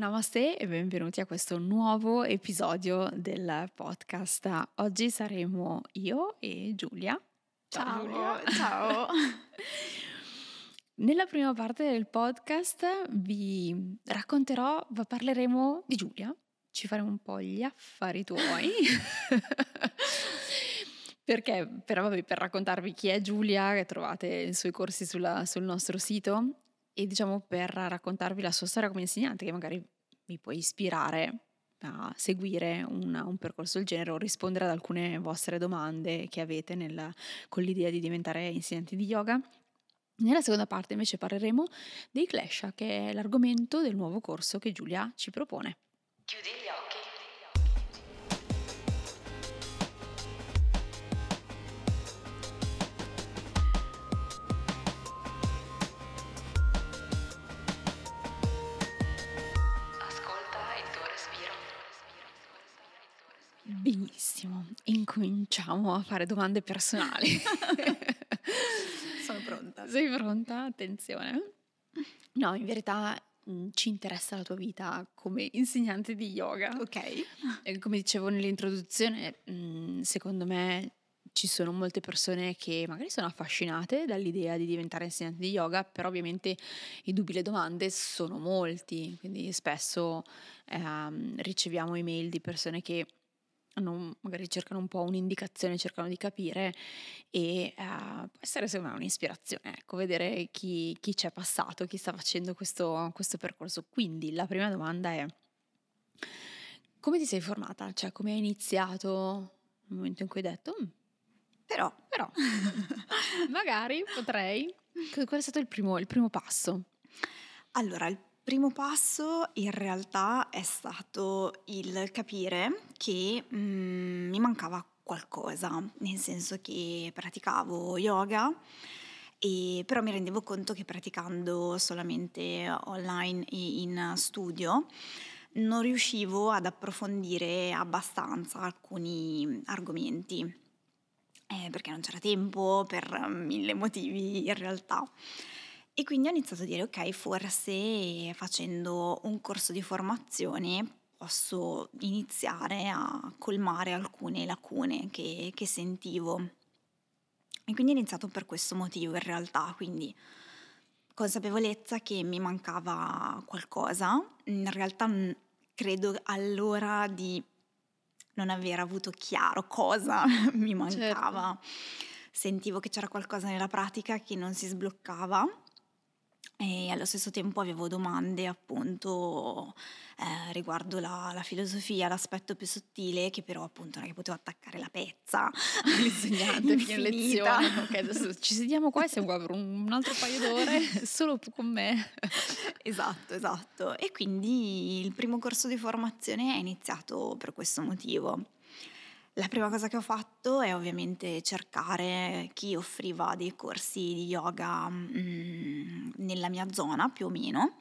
Namaste e benvenuti a questo nuovo episodio del podcast. Oggi saremo io e Giulia. Ciao, Giulia. ciao. Nella prima parte del podcast vi racconterò, parleremo di Giulia, ci faremo un po' gli affari tuoi. Perché? Per, vabbè, per raccontarvi chi è Giulia, che trovate i suoi corsi sulla- sul nostro sito, e diciamo per raccontarvi la sua storia come insegnante, che magari vi può ispirare a seguire un, un percorso del genere o rispondere ad alcune vostre domande che avete nel- con l'idea di diventare insegnanti di yoga. Nella seconda parte invece parleremo dei Klesha, che è l'argomento del nuovo corso che Giulia ci propone. Chiudi gli occhi. Incominciamo a fare domande personali. Sono pronta. Sei pronta? Attenzione. No, in verità mh, ci interessa la tua vita come insegnante di yoga. Ok. E come dicevo nell'introduzione, mh, secondo me ci sono molte persone che magari sono affascinate dall'idea di diventare insegnanti di yoga, però ovviamente i dubbi e le domande sono molti, quindi spesso ehm, riceviamo email di persone che hanno- magari cercano un po' un'indicazione, cercano di capire e eh, può essere secondo me un'ispirazione, ecco, vedere chi, chi c'è passato, chi sta facendo questo, questo percorso. Quindi la prima domanda è come ti sei formata? Cioè come hai iniziato nel momento in cui hai detto "Mm, Però, però magari potrei... Qual è stato il primo, il primo passo? allora, il primo passo in realtà è stato il capire che mm, mi mancava qualcosa, nel senso che praticavo yoga. E però mi rendevo conto che praticando solamente online e in studio non riuscivo ad approfondire abbastanza alcuni argomenti, eh, perché non c'era tempo per mille motivi in realtà. E quindi ho iniziato a dire, ok, forse facendo un corso di formazione posso iniziare a colmare alcune lacune che, che sentivo. E quindi ho iniziato per questo motivo in realtà, quindi consapevolezza che mi mancava qualcosa. In realtà mm, credo allora di non aver avuto chiaro cosa mi mancava. Sentivo che c'era qualcosa nella pratica che non si sbloccava e allo stesso tempo avevo domande appunto eh, riguardo la, la filosofia, l'aspetto più sottile che però appunto non è che potevo attaccare la pezza L'insegnante infinita. lezione. Ok, adesso ci sediamo qua e siamo qua per un un altro paio d'ore solo con me. Esatto, esatto. E quindi il primo corso di formazione è iniziato per questo motivo. La prima cosa che ho fatto è ovviamente cercare chi offriva dei corsi di yoga mm, nella mia zona più o meno,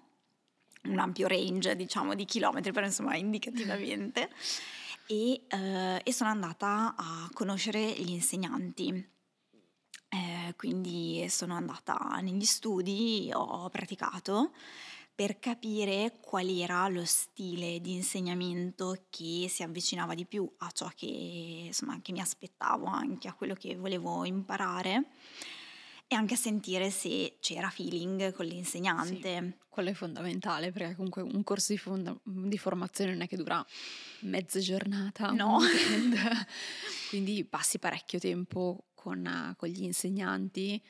un ampio range diciamo di chilometri, però insomma indicativamente, e, eh, e sono andata a conoscere gli insegnanti. Eh, quindi sono andata negli studi, ho praticato per capire qual era lo stile di insegnamento che si avvicinava di più a ciò che, insomma, che mi aspettavo, anche a quello che volevo imparare e anche a sentire se c'era feeling con l'insegnante. Quello è fondamentale perché comunque un corso di, fonda- di formazione non è che dura mezza giornata, No. quindi passi parecchio tempo con, con gli insegnanti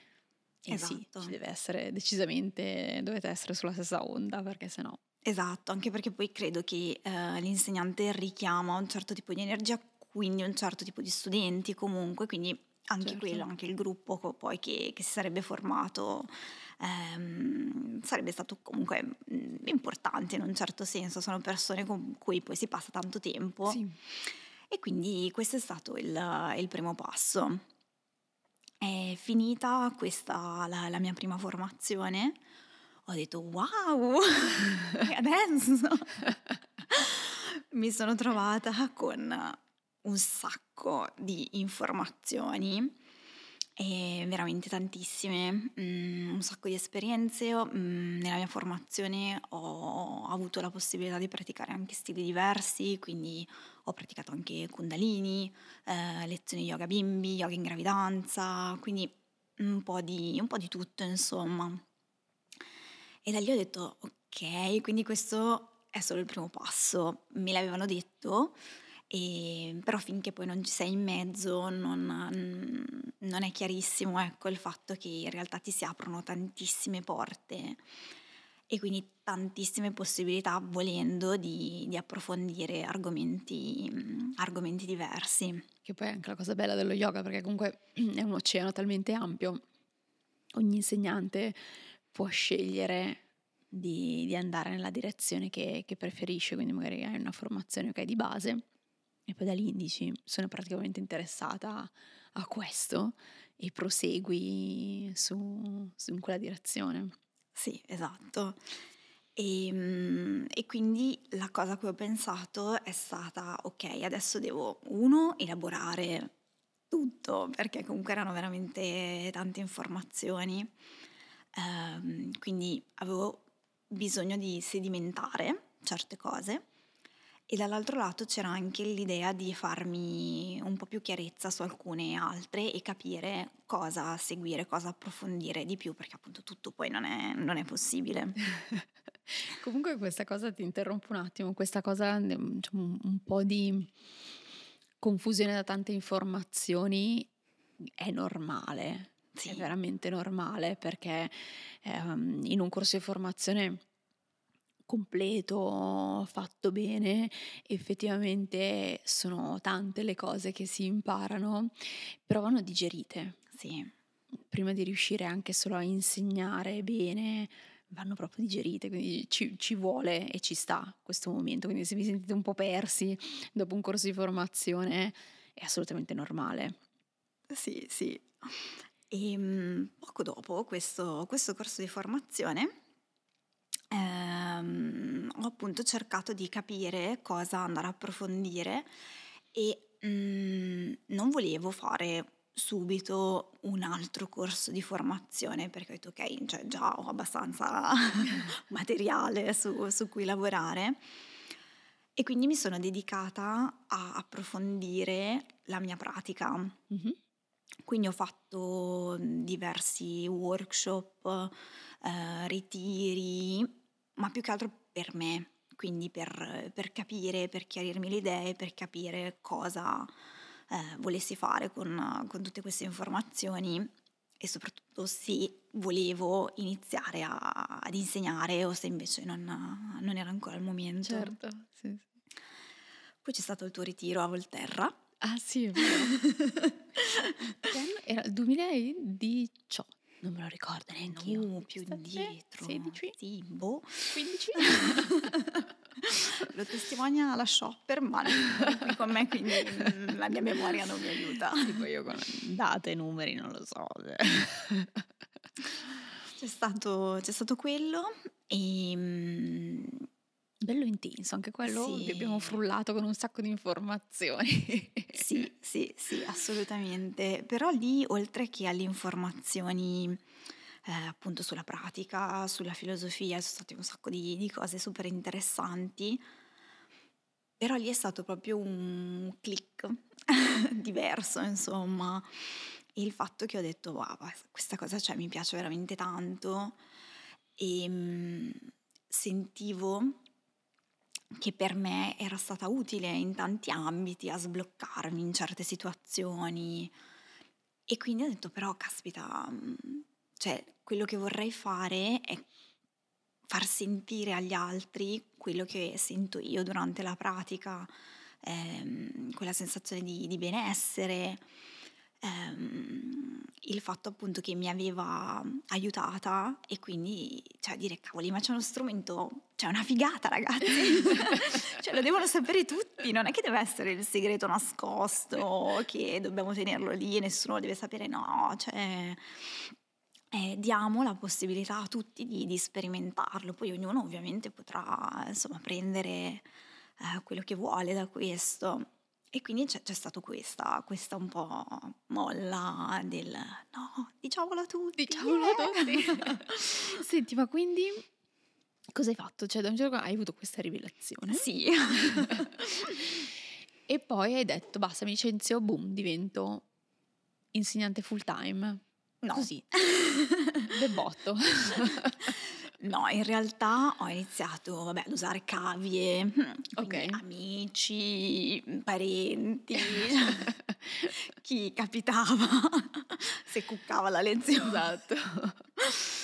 e sì, Esatto. ci deve essere decisamente, dovete essere sulla stessa onda perché sennò... Esatto, anche perché poi credo che eh, l'insegnante richiama un certo tipo di energia, quindi un certo tipo di studenti comunque, quindi anche Certo. quello, anche il gruppo poi che, che si sarebbe formato ehm, sarebbe stato comunque mm, importante in un certo senso, sono persone con cui poi si passa tanto tempo Sì. e quindi questo è stato il, il primo passo. È finita questa la, la mia prima formazione, ho detto wow, adesso mi sono trovata con un sacco di informazioni E veramente tantissime, mm, un sacco di esperienze. Mm, nella mia formazione ho avuto la possibilità di praticare anche stili diversi, quindi ho praticato anche Kundalini, eh, lezioni yoga bimbi, yoga in gravidanza, quindi un po' di, un po' di tutto, insomma. E da lì ho detto, ok, quindi questo è solo il primo passo. Me l'avevano detto, e, però finché poi non ci sei in mezzo non, non, è chiarissimo ecco, il fatto che in realtà ti si aprono tantissime porte e quindi tantissime possibilità volendo di, di approfondire argomenti, argomenti diversi. Che poi è anche la cosa bella dello yoga perché comunque è un oceano talmente ampio, ogni insegnante può scegliere di, di, andare nella direzione che, che, preferisce, quindi magari hai una formazione okay, di base e poi da lì sono praticamente interessata a questo e prosegui su, su in quella direzione. Sì, esatto. E, ehm, e, quindi la cosa a cui ho pensato è stata, ok, adesso devo, uno, elaborare tutto, perché comunque erano veramente tante informazioni, um, quindi avevo bisogno di sedimentare certe cose e dall'altro lato c'era anche l'idea di farmi un po' più chiarezza su alcune altre e capire cosa seguire, cosa approfondire di più, perché appunto tutto poi non è, non è possibile. Comunque questa cosa ti interrompo un attimo, questa cosa diciamo, un po' di confusione da tante informazioni è normale, sì. è veramente normale perché ehm, in un corso di formazione completo, fatto bene, effettivamente sono tante le cose che si imparano, però vanno digerite. Sì. Prima di riuscire anche solo a insegnare bene, vanno proprio digerite, quindi ci, ci, vuole e ci sta questo momento. Quindi se vi sentite un po' persi dopo un corso di formazione è assolutamente normale. Sì, sì. E ehm, poco dopo questo, questo corso di formazione ehm, ho appunto cercato di capire cosa andare a approfondire e mh, mm, non volevo fare subito un altro corso di formazione perché ho detto ok, cioè già ho abbastanza materiale su, su, cui lavorare e quindi mi sono dedicata a approfondire la mia pratica. Mm-hmm. Quindi ho fatto diversi workshop, eh, ritiri, ma più che altro per me, quindi per, per capire, per chiarirmi le idee, per capire cosa eh, volessi fare con, con, tutte queste informazioni e soprattutto se volevo iniziare a, ad insegnare o se invece non, non, era ancora il momento. Certo, sì, sì. Poi c'è stato il tuo ritiro a Volterra. Ah sì, è vero. era il 2018. Non me lo ricordo neanche io. No, più indietro. 16? Sì, boh. 15? lo testimonia la shopper, ma qui con me, quindi la mia memoria non mi aiuta. Tipo io con date e numeri non lo so. C'è stato, c'è stato quello e mm, Bello intenso, anche quello sì. abbiamo frullato con un sacco di informazioni. sì, sì, sì, assolutamente. Però lì, oltre che alle informazioni eh, appunto sulla pratica, sulla filosofia, sono state un sacco di, di cose super interessanti. Però lì è stato proprio un click diverso, insomma. E il fatto che ho detto, wow, questa cosa cioè, mi piace veramente tanto. E mh, mm, sentivo che per me era stata utile in tanti ambiti a sbloccarmi in certe situazioni. E quindi ho detto però, caspita, mm, cioè quello che vorrei fare è far sentire agli altri quello che sento io durante la pratica, ehm, quella sensazione di, di benessere, ehm, il fatto appunto che mi aveva aiutata e quindi cioè, dire cavoli ma c'è uno strumento, c'è una figata ragazzi, cioè lo devono sapere tutti, non è che deve essere il segreto nascosto, che dobbiamo tenerlo lì e nessuno lo deve sapere, no, cioè eh, diamo la possibilità a tutti di, di, sperimentarlo, poi ognuno ovviamente potrà insomma prendere eh, quello che vuole da questo. E quindi c'è, c'è stata questa, questa un po' molla del no, diciamolo a tutti. Diciamolo yeah!" a tutti. Senti, ma quindi cosa hai fatto? Cioè, da un giorno hai avuto questa rivelazione Sì. e poi hai detto basta, mi licenzio, boom, divento insegnante full time. No. Così, debotto. No, in realtà ho iniziato vabbè, ad usare cavie, mm, quindi Ok. amici, parenti, chi capitava, se cuccava la lezione. esatto.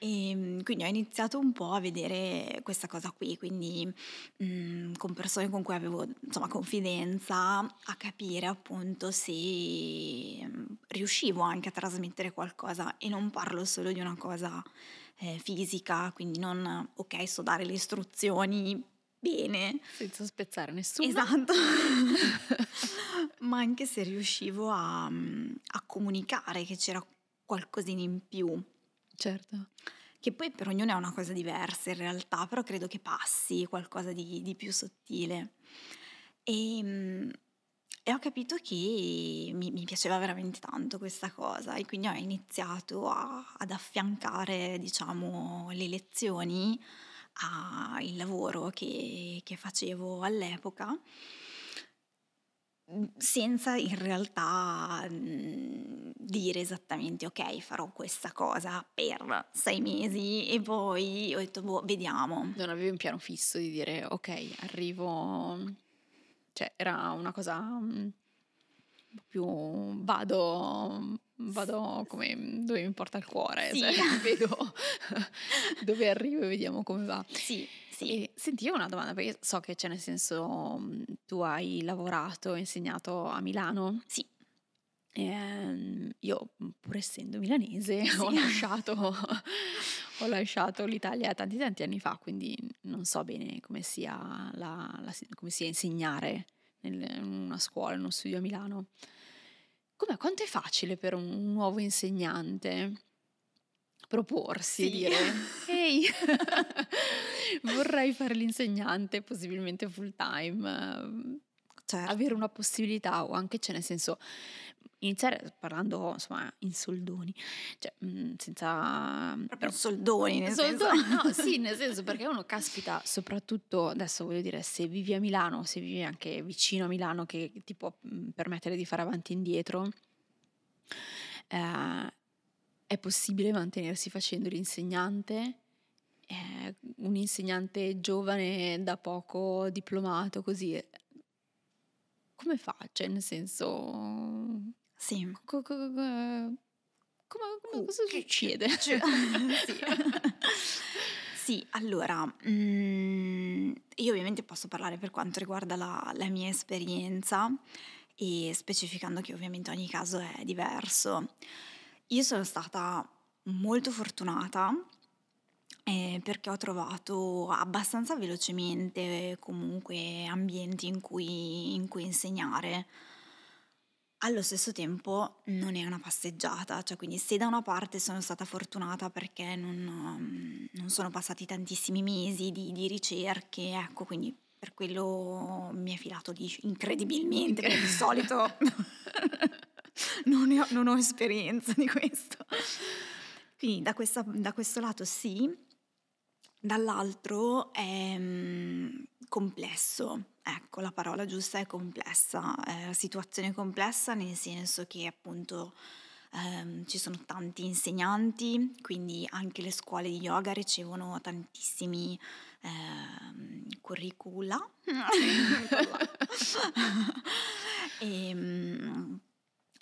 E mm, quindi ho iniziato un po' a vedere questa cosa qui, quindi mm, con persone con cui avevo insomma confidenza, a capire appunto se mm, riuscivo anche a trasmettere qualcosa e non parlo solo di una cosa eh, fisica, quindi non ok so dare le istruzioni bene, Senza spezzare nessuno. esatto, ma anche se riuscivo a, mm, a comunicare che c'era qualcosina in più. Certo. Che poi per ognuno è una cosa diversa in realtà, però credo che passi qualcosa di, di più sottile. E, mm, e ho capito che mi, mi piaceva veramente tanto questa cosa e quindi ho iniziato a- ad affiancare, diciamo, le lezioni al lavoro che, che facevo all'epoca senza in realtà dire esattamente ok farò questa cosa per sei mesi e poi ho detto boh vediamo Non avevi un piano fisso di dire ok, arrivo. Cioè, era una cosa po' più vado, vado come dove mi porta il cuore, Sì. cioè, vedo dove arrivo e vediamo come va. sì sì E, senti, io ho una domanda, perché so che c'è nel senso, mm, tu hai lavorato, insegnato a Milano. sì Ehm, io, pur essendo milanese, ho Sì. lasciato, ho lasciato l'Italia tanti tanti anni fa, quindi non so bene come sia, la- la- come sia insegnare nel- in una scuola, in uno studio a Milano. Com'è, quanto è facile per un nuovo insegnante proporsi e Sì. dire ehi, vorrei fare l'insegnante, possibilmente full time, certo avere una possibilità o anche c'è nel senso iniziare parlando insomma in soldoni. Cioè mh, senza proprio soldoni nel soldoni senso. no sì nel senso perché uno caspita soprattutto adesso voglio dire se vivi a Milano se vivi anche vicino a Milano che ti può mh, permettere di fare avanti e indietro eh, è possibile mantenersi facendo l'insegnante? Eh, un insegnante giovane da poco diplomato così eh, come fa? Cioè, nel senso, sì co- co- co- come, come- Uh, cosa succede? Cioè, sì. Sì, allora, mm, io ovviamente posso parlare per quanto riguarda la, la mia esperienza e specificando che ovviamente ogni caso è diverso. Io sono stata molto fortunata eh, perché ho trovato abbastanza velocemente comunque ambienti in cui, in cui insegnare. Allo stesso tempo non è una passeggiata, cioè quindi se da una parte sono stata fortunata perché non, um, non sono passati tantissimi mesi di, di ricerche, ecco, quindi per quello mi è filato lì incredibilmente, perché di solito non, ho, non ho esperienza di questo. Quindi da, questa- da questo lato sì, dall'altro mm, complesso, ecco la parola giusta è complessa, è situazione complessa nel senso che appunto ehm, ci sono tanti insegnanti, quindi anche le scuole di yoga ricevono tantissimi ehm, curricula. e, mm,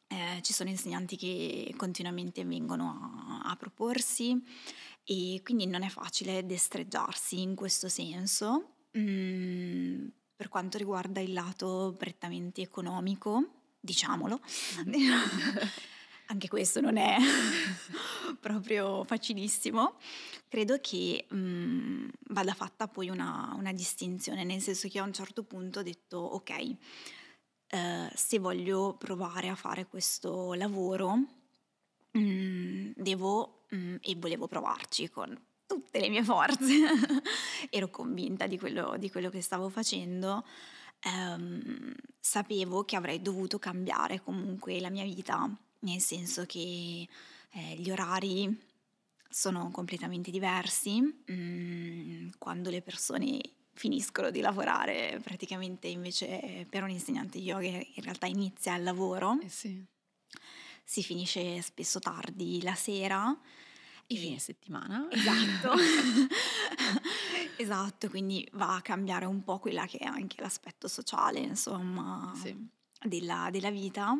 eh, ci sono insegnanti che continuamente vengono a, a proporsi e quindi non è facile destreggiarsi in questo senso. Mm, per quanto riguarda il lato prettamente economico, diciamolo, anche questo non è proprio facilissimo. Credo che mm, vada fatta poi una, una distinzione, nel senso che a un certo punto ho detto ok, eh, se voglio provare a fare questo lavoro, mm, devo mm, e volevo provarci con tutte le mie forze, ero convinta di quello, di quello che stavo facendo, ehm, sapevo che avrei dovuto cambiare comunque la mia vita, nel senso che eh, gli orari sono completamente diversi, mm, quando le persone finiscono di lavorare praticamente invece per un insegnante yoga in realtà inizia il lavoro, Eh sì. si finisce spesso tardi la sera. I fine settimana. Esatto, esatto, quindi va a cambiare un po' quella che è anche l'aspetto sociale, insomma, Sì. della, della vita.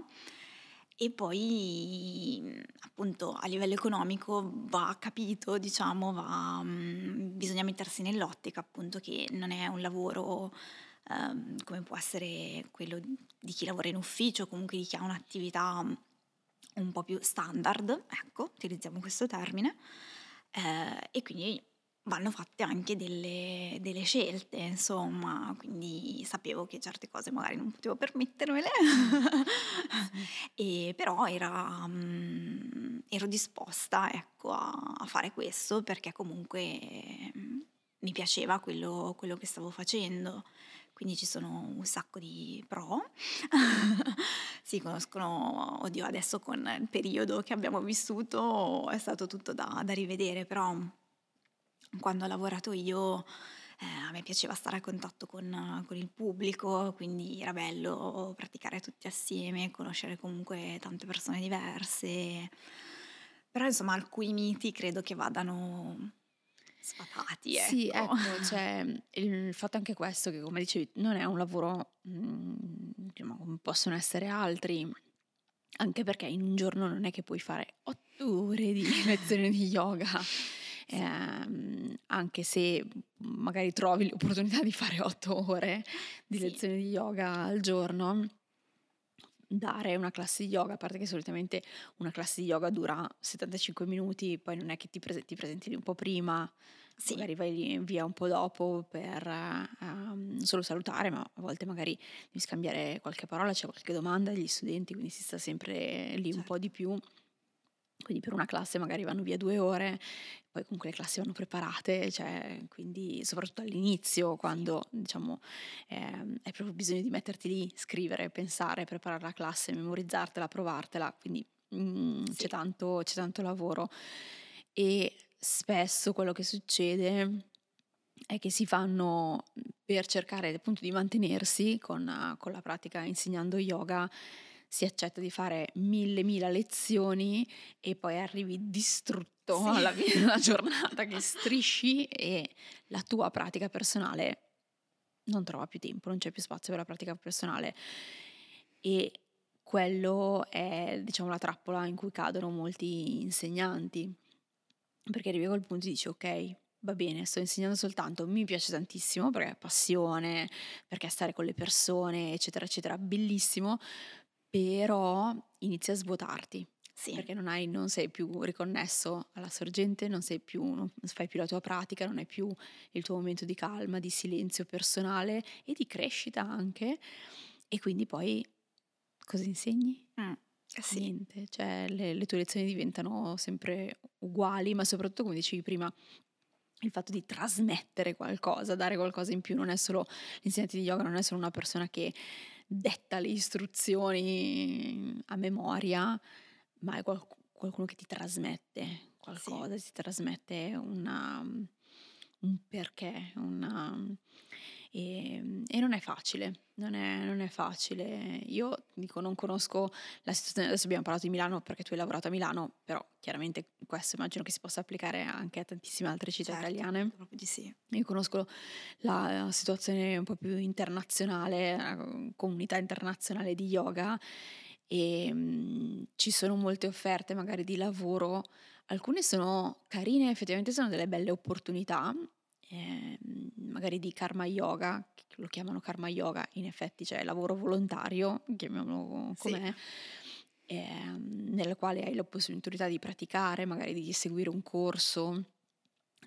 E poi appunto a livello economico va capito, diciamo, va, mh, bisogna mettersi nell'ottica appunto che non è un lavoro ehm, come può essere quello di chi lavora in ufficio, comunque di chi ha un'attività mh, un po' più standard, ecco, utilizziamo questo termine, eh, e quindi vanno fatte anche delle, delle scelte, insomma, quindi sapevo che certe cose magari non potevo permettermele, e però era, mm, ero disposta ecco, a, a fare questo perché comunque mm, mi piaceva quello, quello che stavo facendo. Quindi ci sono un sacco di pro. si conoscono, oddio, adesso con il periodo che abbiamo vissuto è stato tutto da, da rivedere, però quando ho lavorato io eh, a me piaceva stare a contatto con, con il pubblico, quindi era bello praticare tutti assieme, conoscere comunque tante persone diverse. Però insomma alcuni miti credo che vadano sfatati. Sì, ecco. ecco, cioè il fatto anche questo che come dicevi non è un lavoro diciamo, come possono essere altri, anche perché in un giorno non è che puoi fare otto ore di lezione di yoga, ehm, anche se magari trovi l'opportunità di fare otto ore di Sì. lezione di yoga al giorno. Dare una classe di yoga, a parte che solitamente una classe di yoga dura 75 minuti, poi non è che ti, prese- ti presenti lì un po' prima, Sì. magari vai lì via un po' dopo per non solo salutare, ma a volte magari devi scambiare qualche parola, c'è qualche domanda agli studenti, quindi si sta sempre lì un Certo. po' di più. Quindi per una classe magari vanno via due ore, poi comunque le classi vanno preparate, cioè, quindi soprattutto all'inizio, quando diciamo ehm, hai proprio bisogno di metterti lì, scrivere, pensare, preparare la classe, memorizzartela, provartela, quindi mm, Sì. c'è, tanto, c'è tanto lavoro. E spesso quello che succede è che si fanno per cercare appunto di mantenersi con, con la pratica insegnando yoga, si accetta di fare mille mila lezioni e poi arrivi distrutto Sì. alla fine della giornata che strisci e la tua pratica personale non trova più tempo, non c'è più spazio per la pratica personale e quello è diciamo la trappola in cui cadono molti insegnanti perché arrivi a quel punto e dici ok va bene sto insegnando soltanto mi piace tantissimo perché è passione perché stare con le persone eccetera eccetera bellissimo però inizi a svuotarti Sì. perché non, hai, non sei più riconnesso alla sorgente, non, sei più, non fai più la tua pratica, non hai più il tuo momento di calma, di silenzio personale e di crescita anche. E quindi poi cosa insegni? Mm, eh sì. Niente, cioè le, le tue lezioni diventano sempre uguali, ma soprattutto come dicevi prima, il fatto di trasmettere qualcosa, dare qualcosa in più, non è solo l'insegnante di yoga, non è solo una persona che detta le istruzioni a memoria, ma è qual- qualcuno che ti trasmette qualcosa, ti trasmette una- un perché, una- e, e non è facile, non è, non è facile. Io dico, non conosco la situazione, adesso abbiamo parlato di Milano perché tu hai lavorato a Milano, però chiaramente questo immagino che si possa applicare anche a tantissime altre città Certo, italiane. proprio di sì. Io conosco la situazione un po' più internazionale, la comunità internazionale di yoga e mm, ci sono molte offerte magari di lavoro, alcune sono carine, effettivamente sono delle belle opportunità, eh, magari di karma yoga, lo chiamano karma yoga, in effetti c'è lavoro volontario, chiamiamolo Sì. com'è, ehm, nel quale hai la possibilità di praticare, magari di seguire un corso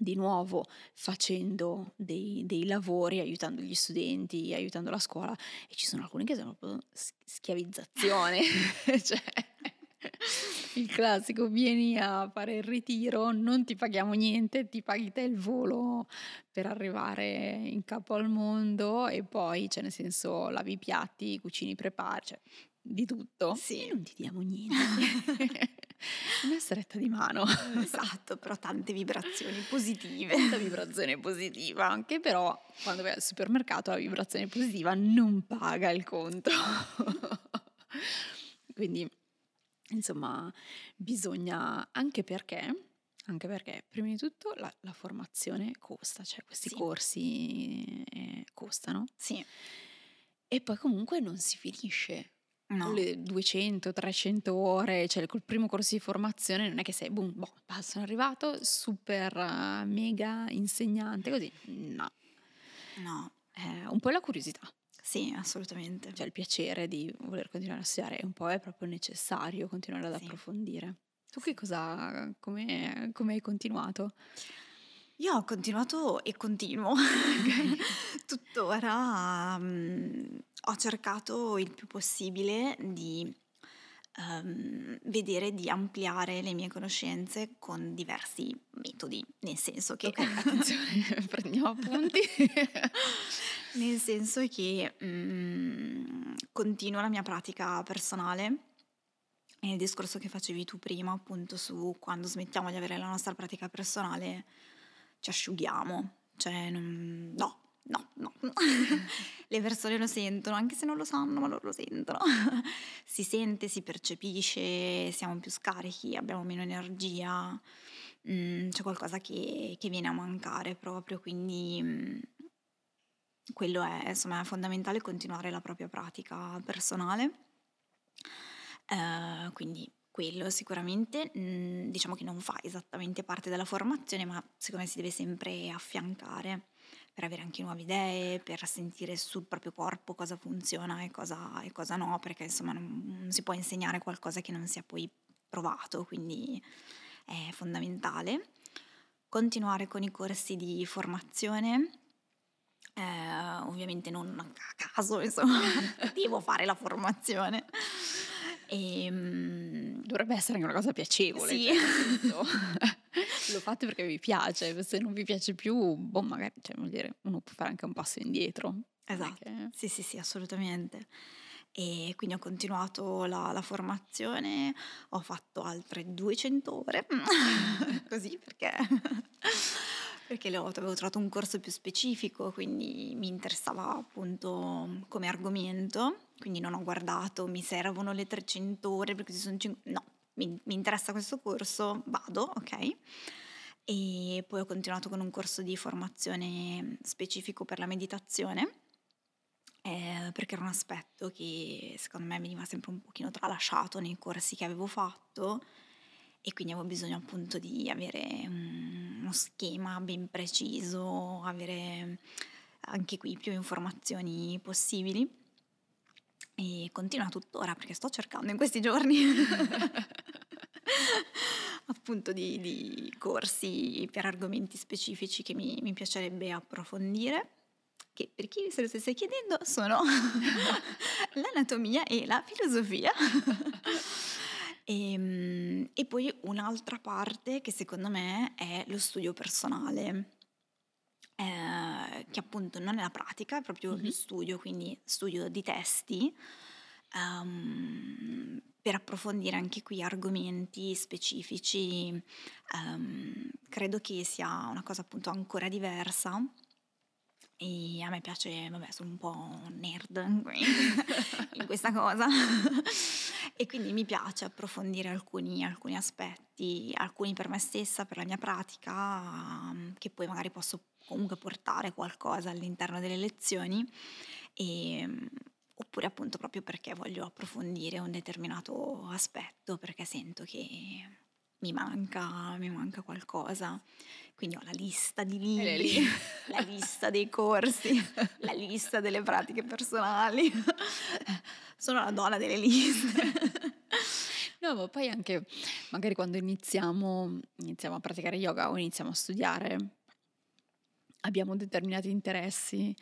di nuovo facendo dei, dei lavori, aiutando gli studenti, aiutando la scuola e ci sono alcuni che sono proprio sch- schiavizzazione, cioè Il classico, vieni a fare il ritiro, non ti paghiamo niente, ti paghi te il volo per arrivare in capo al mondo e poi, cioè nel senso, lavi i piatti, cucini, prepari, cioè di tutto. Sì. E non ti diamo niente. Una stretta di mano. Esatto, però tante vibrazioni positive. Tanta vibrazione positiva, anche però quando vai al supermercato la vibrazione positiva non paga il conto. Quindi, insomma, bisogna anche perché, anche perché prima di tutto la, la formazione costa, cioè questi Sì. corsi eh, costano Sì, e poi comunque non si finisce. no, le 200, 300 ore, cioè col primo corso di formazione non è che sei, boom, boh, sono arrivato, super eh, mega insegnante, così. No, no, è un po' la curiosità, sì, assolutamente. cioè il piacere di voler continuare a studiare, un po' è proprio necessario continuare ad Sì. approfondire. Tu che cosa, come, come hai continuato? Io ho continuato e continuo. Tuttora mm, ho cercato il più possibile di ehm, vedere di ampliare le mie conoscenze con diversi metodi, nel senso che Ok, attenzione, prendiamo appunti. Nel senso che mm, continuo la mia pratica personale e il discorso che facevi tu prima, appunto, su quando smettiamo di avere la nostra pratica personale, ci asciughiamo. Cioè, no, no, no. Le persone lo sentono, anche se non lo sanno, ma loro lo sentono. si sente, si percepisce, siamo più scarichi, abbiamo meno energia, mm, c'è qualcosa che, che viene a mancare proprio, quindi... quello è, insomma, fondamentale continuare la propria pratica personale. Eh, quindi quello sicuramente, mm, diciamo che non fa esattamente parte della formazione, ma secondo me si deve sempre affiancare per avere anche nuove idee, per sentire sul proprio corpo cosa funziona e cosa, e cosa no, perché insomma non, non si può insegnare qualcosa che non sia poi provato, quindi è fondamentale. Continuare con i corsi di formazione, eh, ovviamente non a caso, insomma, devo fare la formazione. E, mm, Dovrebbe essere anche una cosa piacevole. Sì. cioè, lo fate perché vi piace, se non vi piace più, boh, magari, cioè, vuol dire, uno può fare anche un passo indietro. Esatto. che- Sì, sì, sì, assolutamente. E quindi ho continuato la, la formazione, ho fatto altre 200 ore, così perché, perché avevo trovato un corso più specifico, quindi mi interessava appunto come argomento, quindi non ho guardato, mi servono le 300 ore perché ci sono 5... No, mi, mi interessa questo corso, vado, ok? E poi ho continuato con un corso di formazione specifico per la meditazione eh, perché era un aspetto che secondo me veniva sempre un pochino tralasciato nei corsi che avevo fatto e quindi avevo bisogno appunto di avere mm, uno schema ben preciso, avere anche qui più informazioni possibili e continua tuttora perché sto cercando in questi giorni appunto di, di corsi per argomenti specifici che mi, mi piacerebbe approfondire che per chi se lo stesse chiedendo sono l'anatomia e la filosofia. E, mm, e poi un'altra parte che secondo me è lo studio personale, eh, che appunto non è la pratica, è proprio Mhm. lo studio, quindi studio di testi. ehm, per approfondire anche qui argomenti specifici, ehm, credo che sia una cosa appunto ancora diversa e a me piace, vabbè, sono un po' nerd in questa cosa e quindi mi piace approfondire alcuni, alcuni aspetti, alcuni per me stessa, per la mia pratica, ehm, che poi magari posso comunque portare qualcosa all'interno delle lezioni e, oppure appunto proprio perché voglio approfondire un determinato aspetto, perché sento che mi manca, mi manca qualcosa. Quindi ho la lista di libri, la lista dei corsi, la lista delle pratiche personali. Sono la donna delle liste. No, ma poi anche magari quando iniziamo, iniziamo a praticare yoga o iniziamo a studiare, abbiamo determinati interessi,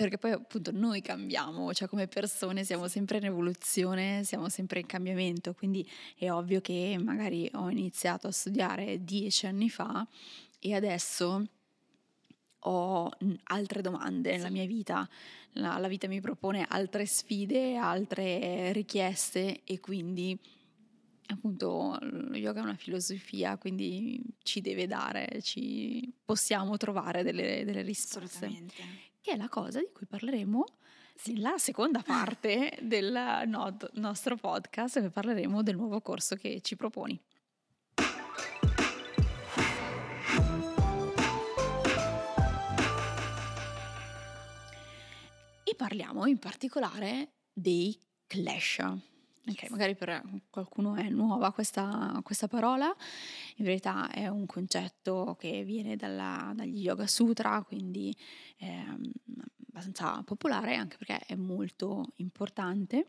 Perché poi appunto noi cambiamo, cioè come persone siamo sempre in evoluzione, siamo sempre in cambiamento, quindi è ovvio che magari ho iniziato a studiare dieci anni fa e adesso ho mm, altre domande nella mia vita, la, la vita mi propone altre sfide, altre richieste e quindi appunto lo yoga è una filosofia, quindi ci deve dare, ci possiamo trovare delle, delle risposte. Che è la cosa di cui parleremo nella seconda parte del no- nostro podcast, dove parleremo del nuovo corso che ci proponi. E parliamo in particolare dei clash. Ok, magari per qualcuno è nuova questa, questa parola, in verità è un concetto che viene dalla- dagli Yoga Sutra, quindi è mm, abbastanza popolare anche perché è molto importante.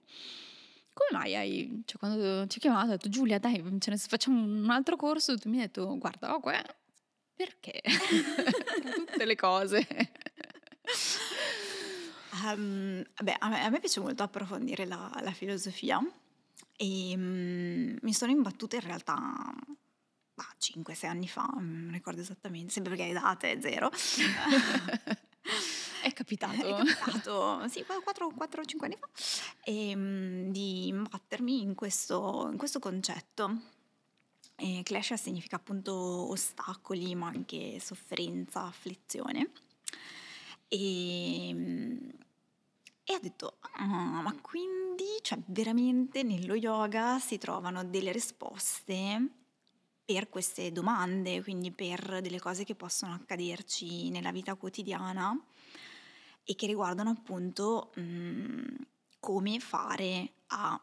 Come mai hai, cioè quando ti ho chiamato, ho detto Giulia, dai, ce ne facciamo un altro corso, tu mi hai detto, guarda, oh, qua, perché? Tutte le cose. Ehm, beh, a me, a me piace molto approfondire la, la filosofia e mm, mi sono imbattuta in realtà bah, 5-6 anni fa, non ricordo esattamente, sempre perché le date è zero. È capitato. È capitato, sì, 4-5 anni fa, e, mm, di imbattermi in questo, in questo concetto. E Klesha significa appunto ostacoli, ma anche sofferenza, afflizione. E, mm, e ho detto, "Ah, ma quindi, cioè veramente nello yoga si trovano delle risposte per queste domande, quindi per delle cose che possono accaderci nella vita quotidiana e che riguardano appunto mm, come fare a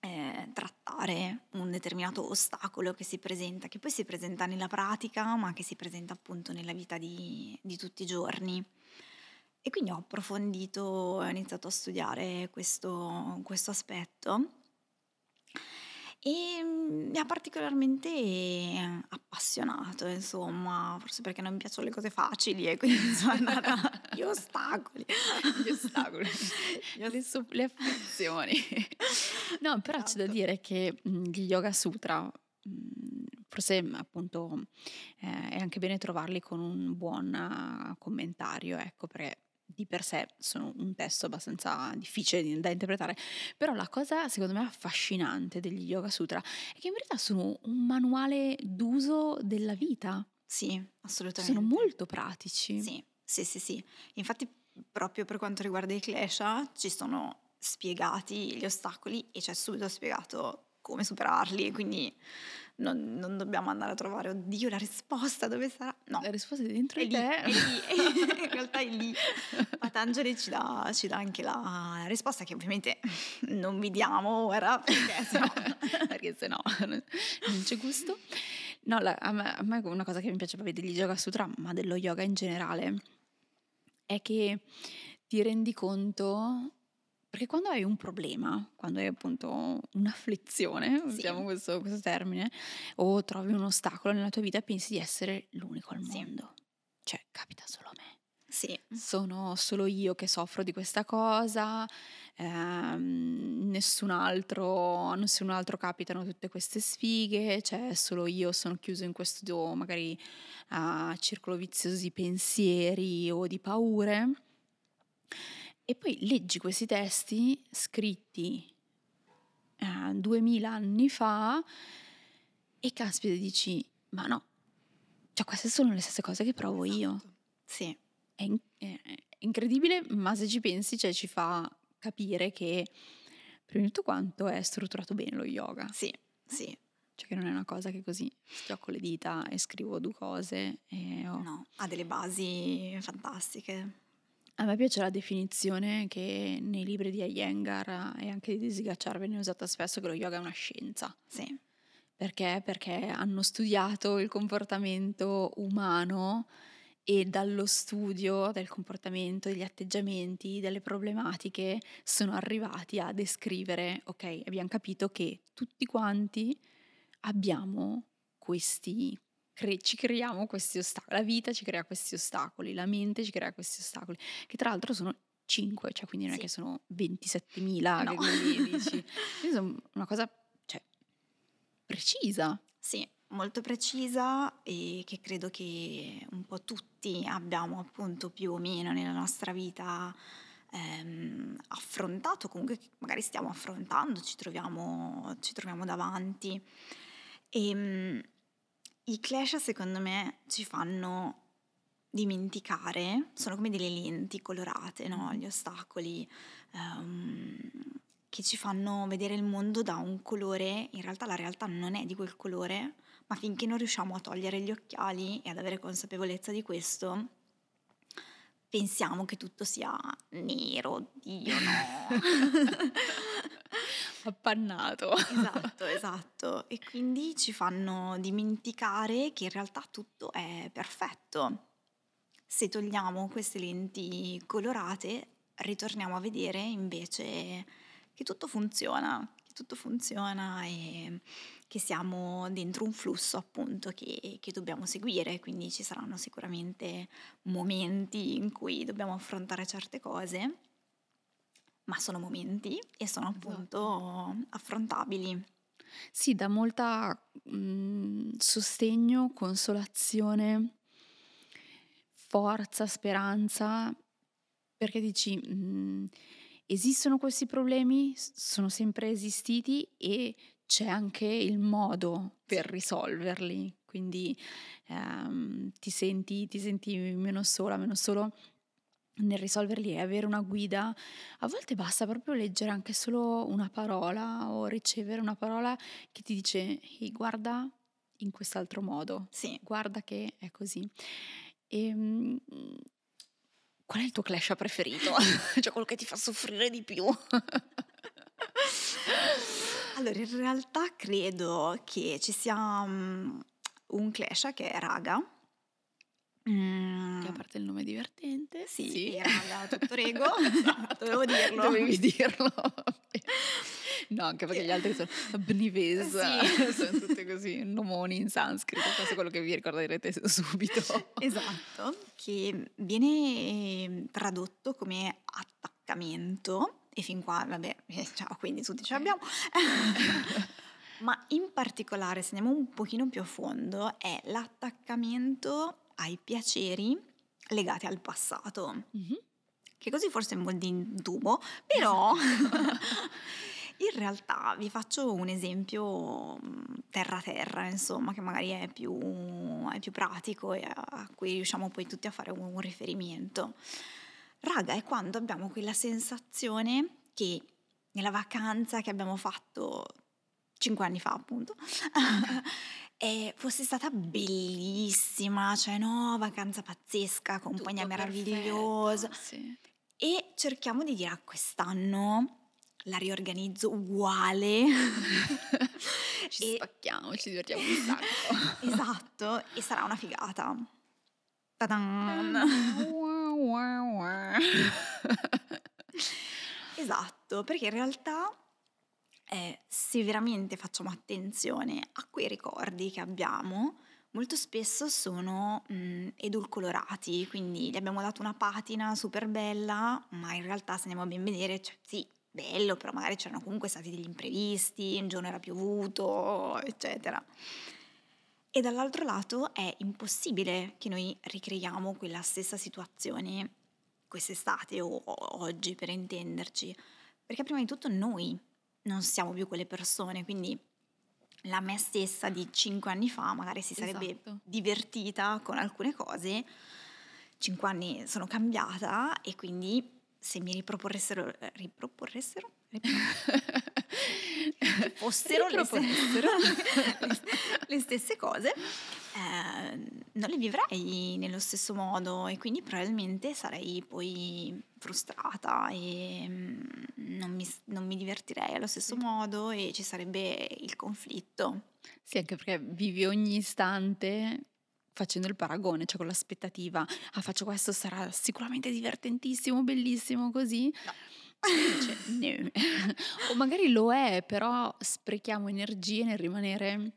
eh, trattare un determinato ostacolo che si presenta, che poi si presenta nella pratica, ma che si presenta appunto nella vita di, di tutti i giorni. E quindi ho approfondito, ho iniziato a studiare questo, questo aspetto e mm, mi ha particolarmente appassionato, insomma, forse perché non mi piacciono le cose facili e quindi sono andata gli ostacoli. Gli ostacoli, le, so- le afflizioni. No, però c'è da Esatto. dire che mh, gli Yoga Sutra, mh, forse appunto eh, è anche bene trovarli con un buon eh, commentario, ecco, perché di per sé sono un testo abbastanza difficile di- da interpretare, però la cosa secondo me affascinante degli Yoga Sutra è che in verità sono un manuale d'uso della vita, Sì, assolutamente. sono molto pratici. Sì, sì, sì, sì. Infatti, proprio per quanto riguarda i Klesha, ci sono spiegati gli ostacoli e c'è subito spiegato come superarli, quindi non, non dobbiamo andare a trovare, oddio, la risposta dove sarà? No, La risposta è dentro è di lì, te. è lì, in realtà è lì. Patanjali ci dà, ci dà anche la risposta che ovviamente non vi diamo ora perché sennò... perché se no non non c'è gusto. No, la- a, me, a me una cosa che mi piace proprio degli Yoga Sutra, ma dello yoga in generale, è che ti rendi conto, perché quando hai un problema, quando hai appunto un'afflizione, Sì. usiamo questo, questo termine, o trovi un ostacolo nella tua vita, pensi di essere l'unico al Sì. mondo. Cioè, capita solo a me Sì, sono solo io che soffro di questa cosa, ehm, nessun altro, a nessun altro capitano tutte queste sfighe, cioè solo io sono chiuso in questo magari ah, circolo vizioso di pensieri o di paure. E poi leggi questi testi scritti eh, duemila anni fa e caspita dici, ma no, cioè queste sono le stesse cose che provo io. esatto. Sì, È, in- è incredibile, ma se ci pensi, cioè, ci fa capire che prima di tutto quanto è strutturato bene lo yoga. sì, sì. Cioè che non è una cosa che così schiocco le dita e scrivo due cose. E ho- No, ha delle basi fantastiche. A me piace la definizione che nei libri di Iyengar e anche di Desigacciar viene usata spesso che lo yoga è una scienza. Sì, Perché? Perché hanno studiato il comportamento umano e dallo studio del comportamento, degli atteggiamenti, delle problematiche sono arrivati a descrivere, ok, abbiamo capito che tutti quanti abbiamo questi cre- ci creiamo questi ostacoli, la vita ci crea questi ostacoli, la mente ci crea questi ostacoli, che tra l'altro sono 5, cioè quindi non è Sì. che sono 27.000, No. che quindi una cosa, cioè, precisa. Sì, molto precisa e che credo che un po' tutti abbiamo appunto più o meno nella nostra vita ehm, affrontato, comunque magari stiamo affrontando, ci troviamo, ci troviamo davanti. E mm, i clash secondo me ci fanno dimenticare, sono come delle lenti colorate, no? Gli ostacoli ehm, che ci fanno vedere il mondo da un colore, in realtà la realtà non è di quel colore, ma finché non riusciamo a togliere gli occhiali e ad avere consapevolezza di questo, pensiamo che tutto sia nero, Dio no. Appannato. esatto, esatto. E quindi ci fanno dimenticare che in realtà tutto è perfetto. Se togliamo queste lenti colorate, ritorniamo a vedere invece che tutto funziona, che tutto funziona e che siamo dentro un flusso appunto che, che dobbiamo seguire, quindi ci saranno sicuramente momenti in cui dobbiamo affrontare certe cose, ma sono momenti e sono appunto affrontabili. Sì, dà molta mm, sostegno, consolazione, forza, speranza, perché dici, mm, esistono questi problemi, sono sempre esistiti e c'è anche il modo per risolverli, quindi ehm, ti senti, ti senti meno sola, meno solo nel risolverli e avere una guida. A volte basta proprio leggere anche solo una parola o ricevere una parola che ti dice "Ehi, guarda in quest'altro modo, Sì, guarda che è così. E, mm, qual è il tuo clash preferito? cioè quello che ti fa soffrire di più? allora in realtà credo che ci sia mm, un clash che è raga. Mm, Che a parte il nome divertente, Sì, raga, tutto rego. Dovevo dirlo. Dovevi dirlo. No, anche perché gli altri sono Abnives, Sì. sono tutti così, nomoni in sanscrito, questo è quello che vi ricorderete subito. Esatto, che viene ehm, tradotto come attaccamento e fin qua, vabbè, eh, ciao, quindi tutti ce l'abbiamo. Ma in particolare, se andiamo un pochino più a fondo, è l'attaccamento ai piaceri legati al passato. Mhm. che così forse è un po' di tubo, però in realtà vi faccio un esempio terra-terra, insomma, che magari è più, è più pratico e a cui riusciamo poi tutti a fare un, un riferimento. Raga, è quando abbiamo quella sensazione che nella vacanza che abbiamo fatto cinque anni fa, appunto, eh, fosse stata bellissima, cioè no, vacanza pazzesca, compagnia Tutto meravigliosa. perfetto, sì. E cerchiamo di dire a quest'anno la riorganizzo uguale. Ci E- spacchiamo, ci divertiamo un sacco. esatto, e sarà una figata. Ta-dan! Esatto, perché in realtà eh, se veramente facciamo attenzione a quei ricordi che abbiamo, molto spesso sono mh, edulcolorati, quindi gli abbiamo dato una patina super bella, ma in realtà se andiamo a ben vedere, cioè, sì, bello, però magari c'erano comunque stati degli imprevisti, un giorno era piovuto, eccetera. E dall'altro lato è impossibile che noi ricreiamo quella stessa situazione quest'estate o oggi per intenderci, perché prima di tutto noi non siamo più quelle persone, quindi la me stessa di cinque anni fa magari si sarebbe Esatto. divertita con alcune cose, cinque anni sono cambiata e quindi se mi riproporressero, eh, riproporressero? fossero le, le- stesse cose, eh, non le vivrei nello stesso modo e quindi probabilmente sarei poi frustrata e mm, non mi, non mi divertirei allo stesso modo e ci sarebbe il conflitto. Sì, anche perché vivi ogni istante facendo il paragone, cioè con l'aspettativa, ah faccio questo, sarà sicuramente divertentissimo, bellissimo, così. Invece, no. o magari lo è, però sprechiamo energie nel rimanere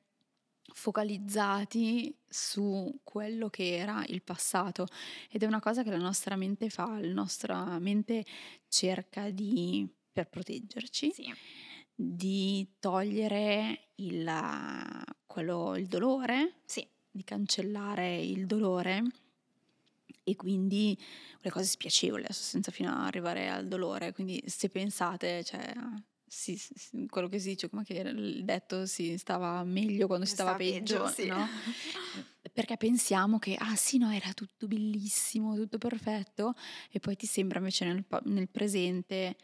focalizzati su quello che era il passato ed è una cosa che la nostra mente fa, la nostra mente cerca di, per proteggerci, Sì. di togliere il, quello, il dolore, Sì. di cancellare il dolore e quindi le cose spiacevoli adesso senza fino ad arrivare al dolore. Quindi se pensate, cioè, si- si- quello che si dice, come che il detto, si stava meglio quando si stava peggio, sì. no? Perché pensiamo che, ah sì, no, era tutto bellissimo, tutto perfetto, e poi ti sembra invece nel, nel presente,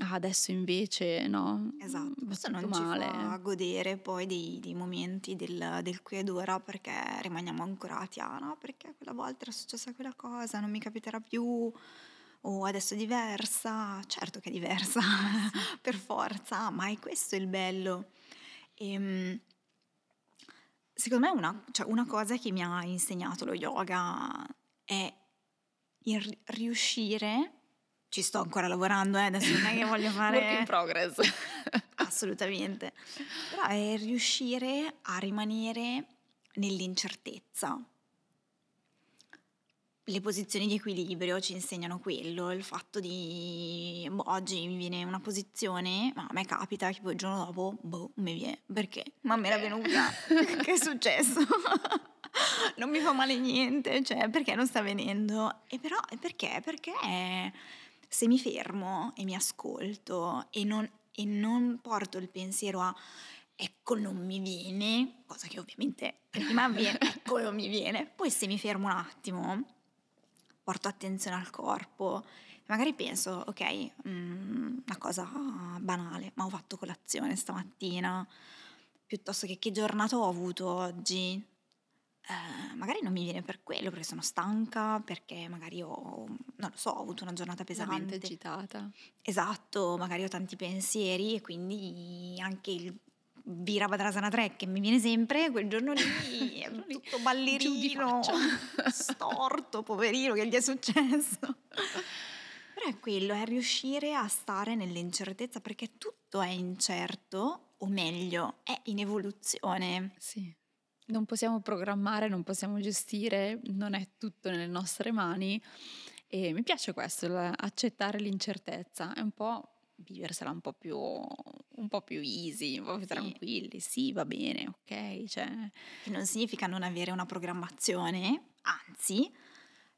ah, adesso invece no, Esatto, va questo non male. ci fa godere poi dei, dei momenti del, del qui ed ora perché rimaniamo ancorati a no, perché quella volta era successa quella cosa, non mi capiterà più, o adesso è diversa, certo che è diversa, per forza, ma è questo il bello. Ehm, secondo me una, cioè una cosa che mi ha insegnato lo yoga è il ri- riuscire, ci sto ancora lavorando, eh, adesso non è che voglio fare... Work in progress. Assolutamente. Però è riuscire a rimanere nell'incertezza. Le posizioni di equilibrio ci insegnano quello, il fatto di boh, oggi mi viene una posizione, ma a me capita che poi il giorno dopo, boh, mi viene. Perché? Ma me era venuta. che è successo? non mi fa male niente, cioè perché non sta venendo? E però perché? Perché se mi fermo e mi ascolto e non, e non porto il pensiero a ecco non mi viene, cosa che ovviamente prima avviene, ecco non mi viene, poi se mi fermo un attimo, porto attenzione al corpo, magari penso, ok, mm, una cosa banale, ma ho fatto colazione stamattina, piuttosto che che giornata ho avuto oggi, eh, magari non mi viene per quello, perché sono stanca, perché magari ho, non lo so, ho avuto una giornata pesante. agitata. Esatto, magari ho tanti pensieri e quindi anche il Virabhadrasana 3 che mi viene sempre, quel giorno lì è tutto ballerino, storto, poverino, che gli è successo? Però è quello, è riuscire a stare nell'incertezza perché tutto è incerto, o meglio, è in evoluzione. Sì. Non possiamo programmare, non possiamo gestire, non è tutto nelle nostre mani. E mi piace questo, accettare l'incertezza, è un po' viversela un po' più, un po' più easy, un po' più Sì. tranquilli, sì va bene, ok, cioè, che non significa non avere una programmazione, anzi,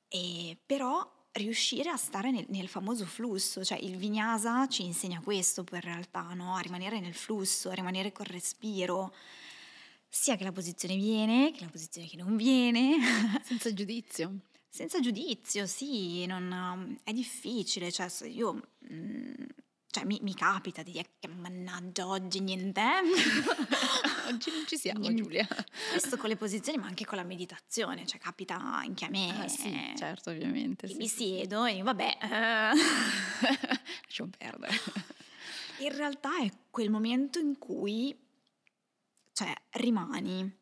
e però riuscire a stare nel, nel famoso flusso, cioè il vinyasa ci insegna questo poi in realtà, no? a rimanere nel flusso, a rimanere col respiro, sia che la posizione viene, che la posizione che non viene, senza giudizio. senza giudizio, sì, non- è difficile, cioè io... mm, cioè mi, mi capita di dire che mannaggia oggi niente. Oggi non ci siamo Niente. Giulia. Questo con le posizioni, ma anche con la meditazione, cioè capita anche a me. Ah, sì, certo, ovviamente. Sì, mi siedo e vabbè, eh, Lasciamo perdere. in realtà è quel momento in cui, cioè, rimani.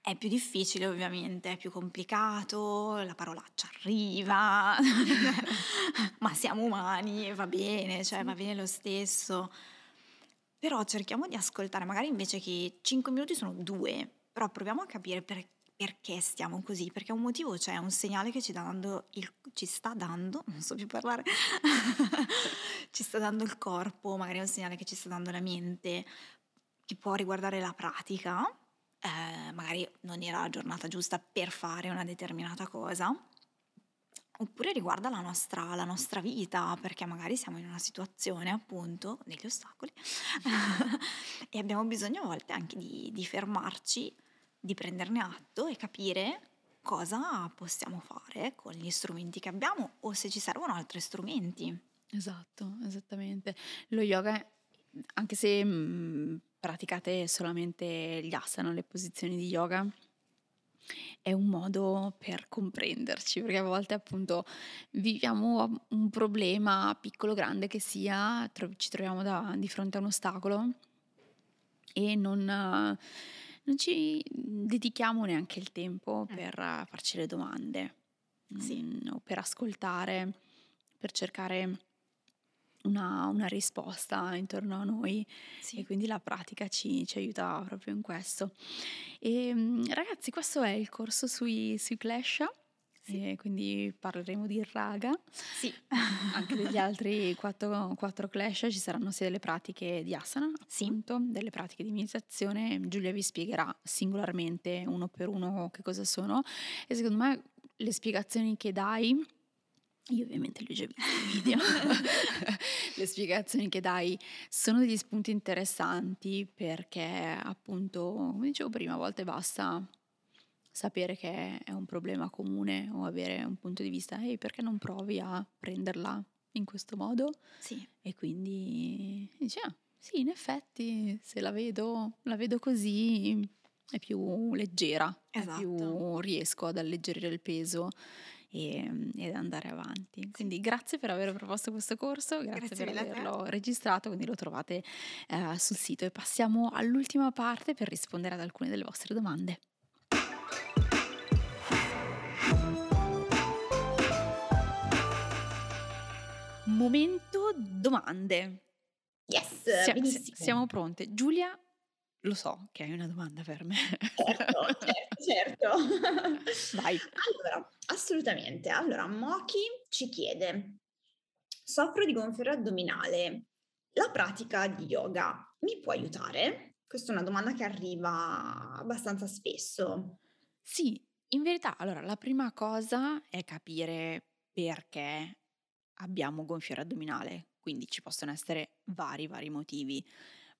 È più difficile ovviamente, è più complicato, la parolaccia arriva, ma siamo umani, va bene, cioè va bene lo stesso. Però cerchiamo di ascoltare, magari invece che 5 minuti sono due, però proviamo a capire per- perché stiamo così, perché un motivo c'è, un segnale che ci, dando il- ci sta dando, non so più parlare, ci sta dando il corpo, magari è un segnale che ci sta dando la mente, che può riguardare la pratica, eh, magari non era la giornata giusta per fare una determinata cosa, oppure riguarda la nostra, la nostra vita, perché magari siamo in una situazione appunto degli ostacoli e abbiamo bisogno a volte anche di, di fermarci, di prenderne atto e capire cosa possiamo fare con gli strumenti che abbiamo o se ci servono altri strumenti. Esatto, esattamente. Lo yoga, anche se mh, praticate solamente gli asana, le posizioni di yoga, è un modo per comprenderci, perché a volte appunto viviamo un problema piccolo o grande che sia, tro- ci troviamo da- di fronte a un ostacolo e non, eh, non ci dedichiamo neanche il tempo Mm. per eh, farci le domande Sì. mm, o per ascoltare, per cercare una, una risposta intorno a noi Sì. e quindi la pratica ci, ci aiuta proprio in questo. E, mm, ragazzi, questo è il corso sui, sui Clash. Sì. Quindi parleremo di raga, Sì. anche degli altri quattro, quattro clash, ci saranno sia delle pratiche di asana, Sì. appunto, delle pratiche di meditazione. Giulia vi spiegherà singolarmente, uno per uno, che cosa sono. E secondo me le spiegazioni che dai, io ovviamente li ho già visti i video, le spiegazioni che dai sono degli spunti interessanti perché appunto, come dicevo prima, a volte basta sapere che è un problema comune o avere un punto di vista, ehi, perché non provi a prenderla in questo modo? Sì. E quindi dici, ah, sì, in effetti, se la vedo, la vedo così, è più leggera, Esatto. più riesco ad alleggerire il peso e, ed andare avanti. Quindi grazie per aver proposto questo corso, grazie, Grazie per averlo registrato, quindi lo trovate eh, sul sito e passiamo all'ultima parte per rispondere ad alcune delle vostre domande. Momento domande. Yes, Sia- benissimo. si- siamo pronte. Giulia, lo so che hai una domanda per me. Certo, certo, certo. Vai. Allora, assolutamente. Allora, Moki ci chiede, soffro di gonfiore addominale, la pratica di yoga mi può aiutare? Questa è una domanda che arriva abbastanza spesso. Sì, in verità, allora, la prima cosa è capire perché abbiamo gonfiore addominale, quindi ci possono essere vari, vari motivi.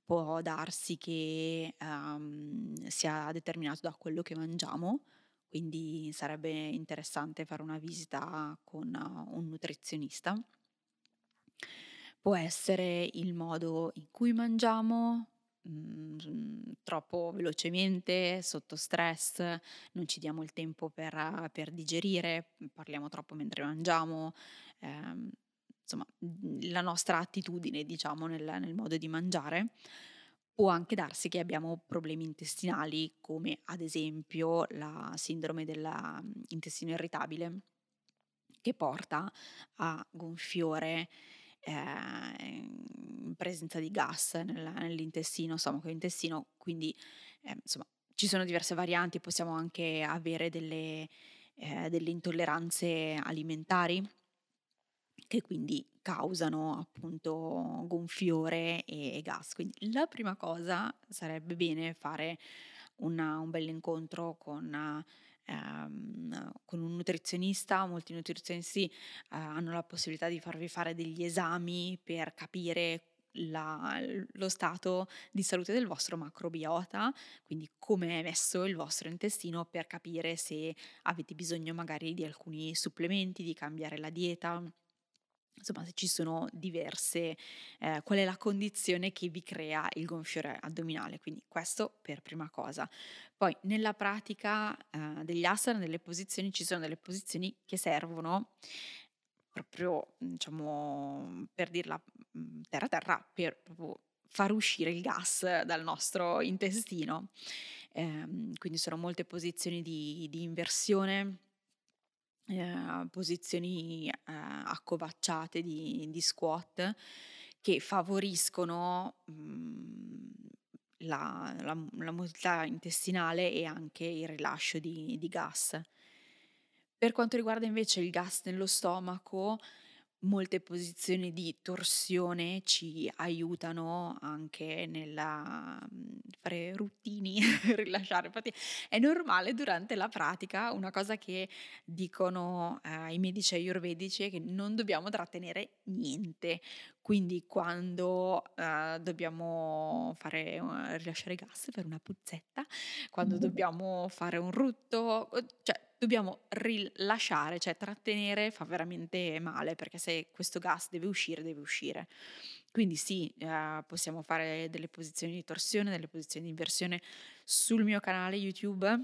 Può darsi che ehm, sia determinato da quello che mangiamo, quindi sarebbe interessante fare una visita con uh, un nutrizionista. Può essere il modo in cui mangiamo, mm, troppo velocemente, sotto stress, non ci diamo il tempo per, per digerire, parliamo troppo mentre mangiamo, ehm, insomma, mm, la nostra attitudine, diciamo, nel, nel modo di mangiare. Può anche darsi che abbiamo problemi intestinali, come ad esempio la sindrome dell'intestino irritabile, che porta a gonfiore eh, in presenza di gas nel- nell'intestino, stomaco e intestino, quindi eh, insomma ci sono diverse varianti, possiamo anche avere delle, eh, delle intolleranze alimentari che quindi causano appunto gonfiore e, gas. Quindi la prima cosa sarebbe bene fare una- un bel incontro con, ehm, con un nutrizionista. Molti nutrizionisti eh, hanno la possibilità di farvi fare degli esami per capire la- lo stato di salute del vostro macrobiota, quindi come è messo il vostro intestino per capire se avete bisogno magari di alcuni supplementi, di cambiare la dieta. Insomma, se ci sono diverse, eh, qual è la condizione che vi crea il gonfiore addominale? Quindi questo per prima cosa. Poi nella pratica eh, degli asana, nelle posizioni, ci sono delle posizioni che servono proprio, diciamo, per dirla mm, terra terra, per far uscire il gas dal nostro intestino. Ehm, quindi sono molte posizioni di, di inversione, eh, posizioni eh, accovacciate di, di squat che favoriscono mm, la, la- la motilità intestinale e anche il rilascio di, di gas. Per quanto riguarda invece il gas nello stomaco, molte posizioni di torsione ci aiutano anche nella mm, fare ruttini, rilasciare. Infatti è normale durante la pratica, una cosa che dicono eh, i medici ayurvedici è che non dobbiamo trattenere niente. Quindi quando eh, dobbiamo fare, eh, rilasciare gas per una puzzetta, quando dobbiamo fare un rutto, cioè dobbiamo rilasciare, cioè trattenere fa veramente male perché se questo gas deve uscire, deve uscire. Quindi sì, eh, possiamo fare delle posizioni di torsione, delle posizioni di inversione. Sul mio canale YouTube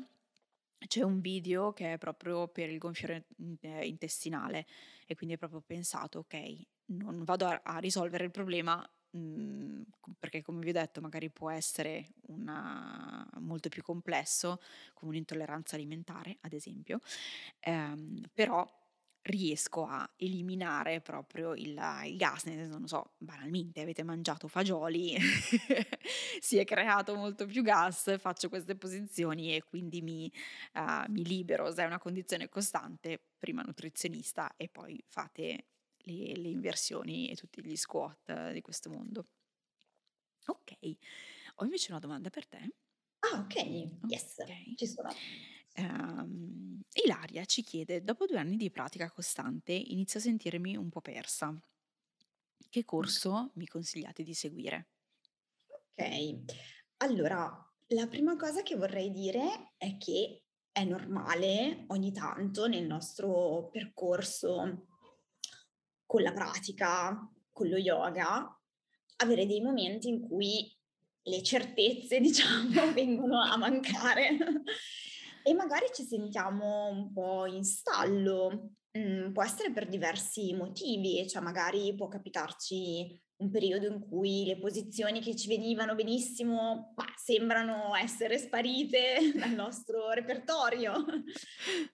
c'è un video che è proprio per il gonfiore eh, intestinale e quindi è proprio pensato, ok, non vado a, a risolvere il problema mm, co- perché come vi ho detto magari può essere una- molto più complesso come un'intolleranza alimentare ad esempio, Ehm, però riesco a eliminare proprio il, il gas, nel senso, non so, banalmente avete mangiato fagioli, si è creato molto più gas, faccio queste posizioni e quindi mi, uh, mi libero, se è una condizione costante, prima nutrizionista e poi fate le, le inversioni e tutti gli squat di questo mondo. Ok, ho invece una domanda per te. Ah, ok, yes, okay. ci sono. Um, Ilaria ci chiede, dopo due anni di pratica costante inizio a sentirmi un po' persa. Che corso mi consigliate di seguire? Ok, allora la prima cosa che vorrei dire è che è normale ogni tanto nel nostro percorso con la pratica, con lo yoga, avere dei momenti in cui le certezze, diciamo, vengono a mancare e magari ci sentiamo un po' in stallo. Mm, può essere per diversi motivi, cioè magari può capitarci un periodo in cui le posizioni che ci venivano benissimo bah, sembrano essere sparite dal nostro repertorio,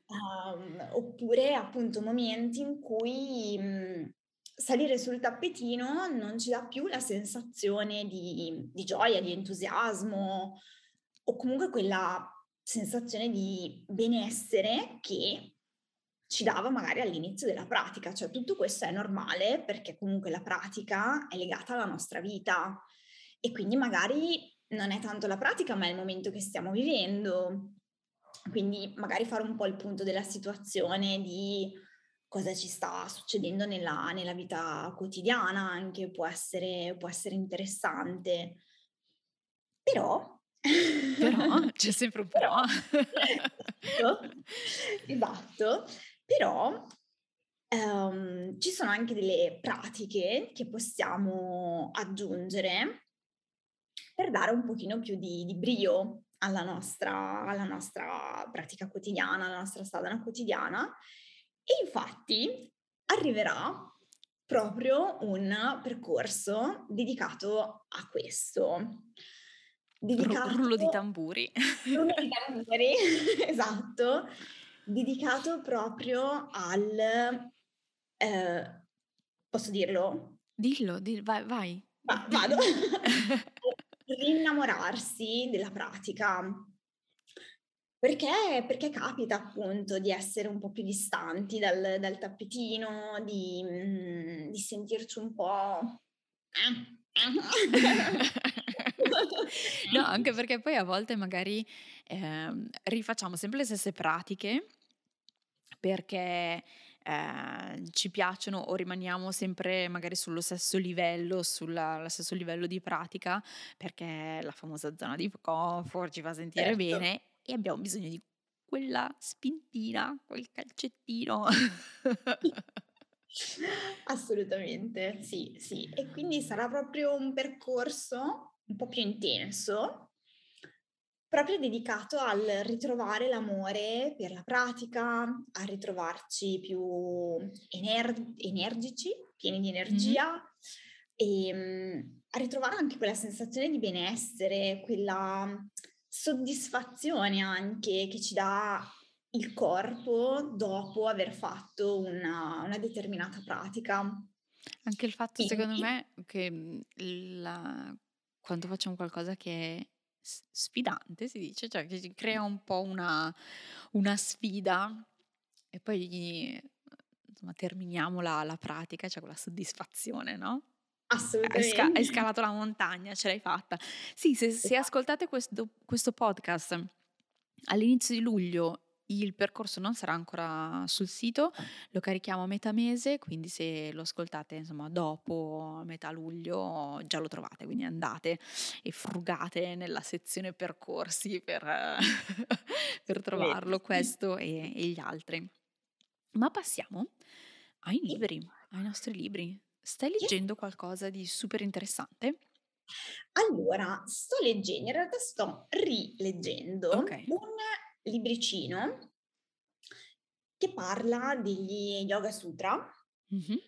um, oppure appunto momenti in cui mh, salire sul tappetino non ci dà più la sensazione di, di gioia, di entusiasmo o comunque quella sensazione di benessere che ci dava magari all'inizio della pratica, cioè tutto questo è normale perché comunque la pratica è legata alla nostra vita e quindi magari non è tanto la pratica ma è il momento che stiamo vivendo, quindi magari fare un po' il punto della situazione di cosa ci sta succedendo nella, nella vita quotidiana anche può essere, può essere interessante. Però... Però c'è sempre un però. esatto, esatto, però um, ci sono anche delle pratiche che possiamo aggiungere per dare un pochino più di, di brio alla nostra, alla nostra pratica quotidiana, alla nostra sadhana quotidiana e infatti arriverà proprio un percorso dedicato a questo. Dedicato, rullo di tamburi. Rullo di tamburi, esatto. Dedicato proprio al... Eh, posso dirlo? Dillo, dillo vai, vai. Va, vado. Rinnamorarsi della pratica perché, perché capita appunto di essere un po' più distanti dal, dal tappetino, di, mm, di sentirci un po'... no, anche perché poi a volte magari eh, rifacciamo sempre le stesse pratiche perché eh, ci piacciono o rimaniamo sempre magari sullo stesso livello, sullo stesso livello di pratica perché la famosa zona di comfort ci fa sentire certo. bene e abbiamo bisogno di quella spintina, quel calcettino. Assolutamente, sì, sì. E quindi sarà proprio un percorso un po' più intenso, proprio dedicato al ritrovare l'amore per la pratica, a ritrovarci più ener- energici, pieni di energia mm. e um, a ritrovare anche quella sensazione di benessere, quella soddisfazione anche che ci dà il corpo dopo aver fatto una, una determinata pratica. Anche il fatto, Quindi, secondo me, che mhmm, la, quando facciamo qualcosa che è sfidante, si dice, cioè che crea un po' una, una sfida e poi insomma, terminiamo la, la pratica, cioè quella soddisfazione, no? Assolutamente. Hai, sca- hai, scalato la montagna, ce l'hai fatta. Sì, se, se ascoltate questo, questo, podcast all'inizio di luglio, il percorso non sarà ancora sul sito, lo carichiamo a metà mese, quindi se lo ascoltate insomma dopo metà luglio già lo trovate, quindi andate e frugate nella sezione percorsi per, per trovarlo, questo e, e gli altri. Ma passiamo ai libri, ai nostri libri. Stai leggendo qualcosa di super interessante? Allora, sto leggendo, in realtà sto rileggendo okay. un libricino che parla degli Yoga Sutra, mm-hmm.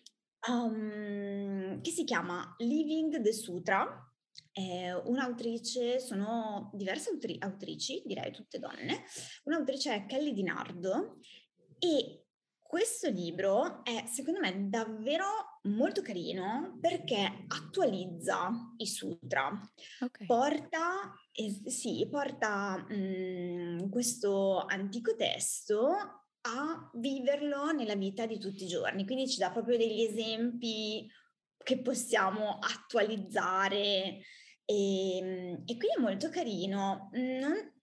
um, che si chiama Living the Sutra. È un'autrice, sono diverse autri- autrici, direi tutte donne. Un'autrice è Kelly Di Nardo e questo libro è secondo me davvero molto carino perché attualizza i sutra, Ok. porta, eh, sì, porta mm, questo antico testo a viverlo nella vita di tutti i giorni, quindi ci dà proprio degli esempi che possiamo attualizzare e, e quindi è molto carino. Non-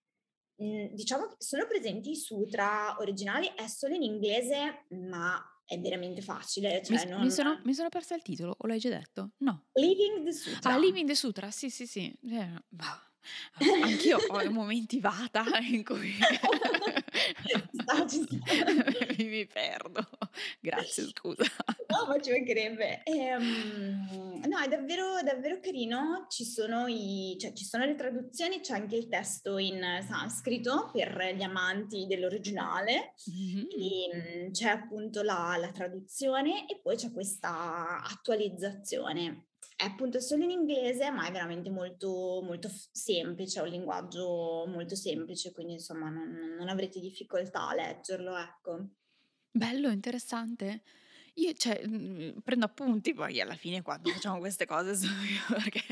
Mm, diciamo che sono presenti i sutra originali, è solo in inglese, ma è veramente facile. Mi, Cioè mi non... sono, mi sono persa il titolo, o l'hai già detto? No. Living the Sutra. Ah, Living the Sutra, sì, sì, sì. Eh, bah. Anch'io ho momenti vata in cui sta, ci sta. mi, mi perdo. Grazie, scusa. No, ma ci mancherebbe. Ehm, no, è davvero, davvero carino. Ci sono, i, cioè, ci sono le traduzioni, c'è anche il testo in sanscrito per gli amanti dell'originale. Mhm. E, mm, c'è appunto la, la traduzione e poi c'è questa attualizzazione. È appunto solo in inglese, ma è veramente molto, molto semplice, è un linguaggio molto semplice, quindi insomma non, non avrete difficoltà a leggerlo, ecco. Bello, interessante. Io, cioè, mm, prendo appunti poi alla fine quando facciamo queste cose sono io perché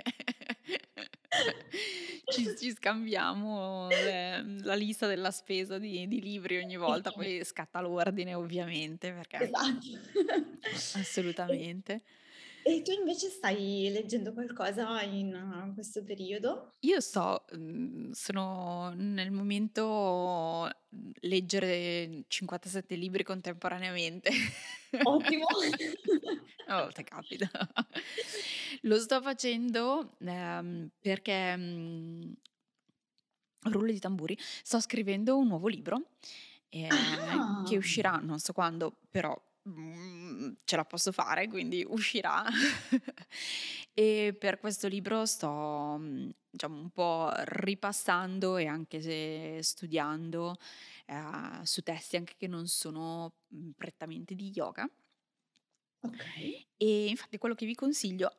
ci, ci scambiamo le- la lista della spesa di, di libri ogni volta, poi scatta l'ordine ovviamente perché Esatto. assolutamente. E tu invece stai leggendo qualcosa in questo periodo? Io sto, mm, sono nel momento mm, leggere 57 libri contemporaneamente. Ottimo. A volte capita. Lo sto facendo ehm, perché, mm, rullo di tamburi, sto scrivendo un nuovo libro eh, che Ah. uscirà, non so quando, però ce la posso fare, quindi uscirà. E per questo libro sto, mm, diciamo, un po' ripassando e anche se studiando eh, su testi anche che non sono mm, prettamente di yoga. Ok. E infatti quello che vi consiglio,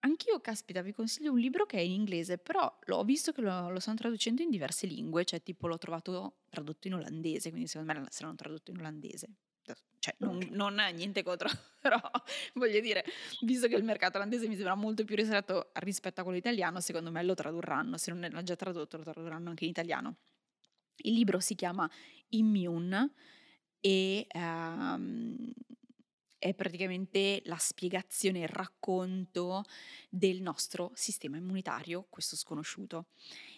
anch'io, caspita, vi consiglio un libro che è in inglese, però l'ho visto che lo, lo stanno traducendo in diverse lingue, cioè tipo l'ho trovato tradotto in olandese, quindi secondo me saranno tradotto in olandese. Cioè, non, non è niente contro, però voglio dire, visto che il mercato olandese mi sembra molto più ristretto rispetto a quello italiano, secondo me lo tradurranno, se non è già tradotto lo tradurranno anche in italiano. Il libro si chiama Immune e ehm, è praticamente la spiegazione, il racconto del nostro sistema immunitario, questo sconosciuto.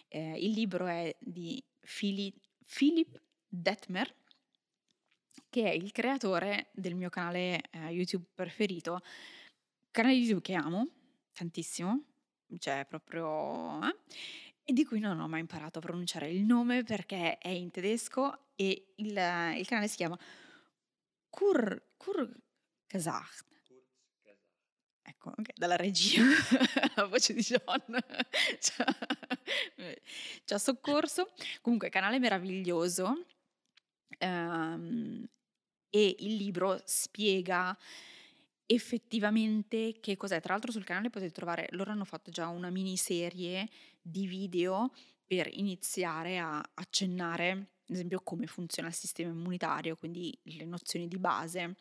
Eh, il libro è di Phili- Philip Detmer, che è il creatore del mio canale eh, YouTube preferito, canale YouTube che amo tantissimo, cioè proprio... eh, e di cui non ho mai imparato a pronunciare il nome perché è in tedesco e il, il canale si chiama Kur, Kur Kazakh. Ecco, ok, dalla regia, la voce di John ci ha- ci ha soccorso. Comunque, canale meraviglioso. Ehm, e il libro spiega effettivamente che cos'è. Tra l'altro sul canale potete trovare, loro hanno fatto già una miniserie di video per iniziare a accennare, ad esempio, come funziona il sistema immunitario, quindi le nozioni di base.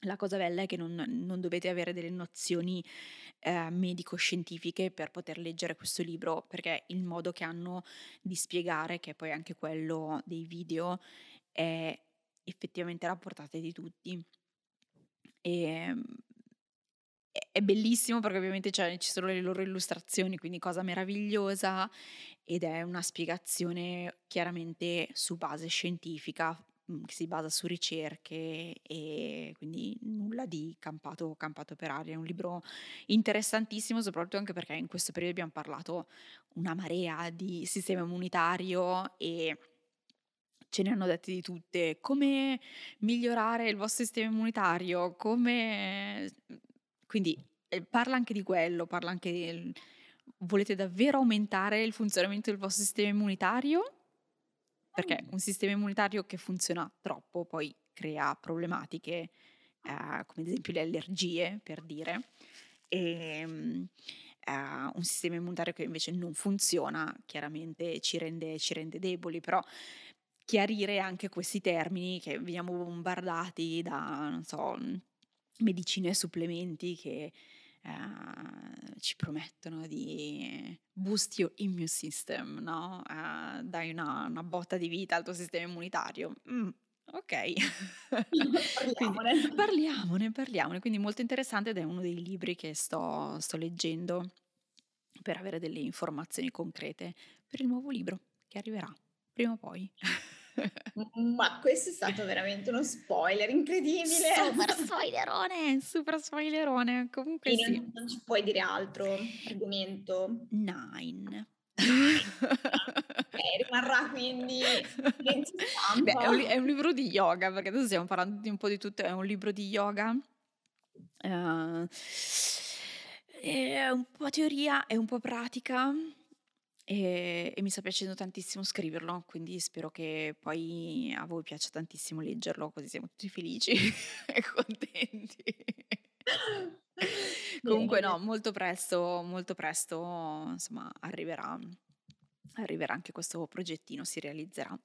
La cosa bella è che non, non dovete avere delle nozioni eh, medico-scientifiche per poter leggere questo libro, perché il modo che hanno di spiegare, che è poi anche quello dei video, è effettivamente alla portata di tutti. E, è- è bellissimo perché ovviamente c'è- ci sono le loro illustrazioni, quindi cosa meravigliosa ed è una spiegazione chiaramente su base scientifica, mm, che si basa su ricerche e quindi nulla di campato, campato per aria. È un libro interessantissimo, soprattutto anche perché in questo periodo abbiamo parlato una marea di sistema immunitario e ce ne hanno dette di tutte. Come migliorare il vostro sistema immunitario, come... Quindi eh, parla anche di quello, parla anche del... Volete davvero aumentare il funzionamento del vostro sistema immunitario? Perché un sistema immunitario che funziona troppo poi crea problematiche, eh, come ad esempio le allergie, per dire. E mm, eh, un sistema immunitario che invece non funziona, chiaramente ci rende, ci rende deboli, però chiarire anche questi termini che veniamo bombardati da, non so, mhmm, medicine e supplementi che eh, ci promettono di boost your immune system, no? Eh, dai una, una, botta di vita al tuo sistema immunitario. Mm, ok, parliamone. Quindi, parliamone, parliamone. Quindi molto interessante ed è uno dei libri che sto, sto leggendo per avere delle informazioni concrete per il nuovo libro che arriverà prima o poi. Ma questo è stato veramente uno spoiler incredibile. Super spoilerone, super spoilerone. Comunque sì. non, ci puoi dire altro argomento. Nine. Ok, rimarrà quindi in Beh, è, un, è un libro di yoga, perché adesso stiamo parlando di un po' di tutto, è un libro di yoga. eh, è un po' teoria, è un po' pratica e, e mi sta piacendo tantissimo scriverlo, quindi spero che poi a voi piaccia tantissimo leggerlo, così siamo tutti felici e contenti. Comunque no, molto presto, molto presto, insomma, arriverà, arriverà anche questo progettino, si realizzerà.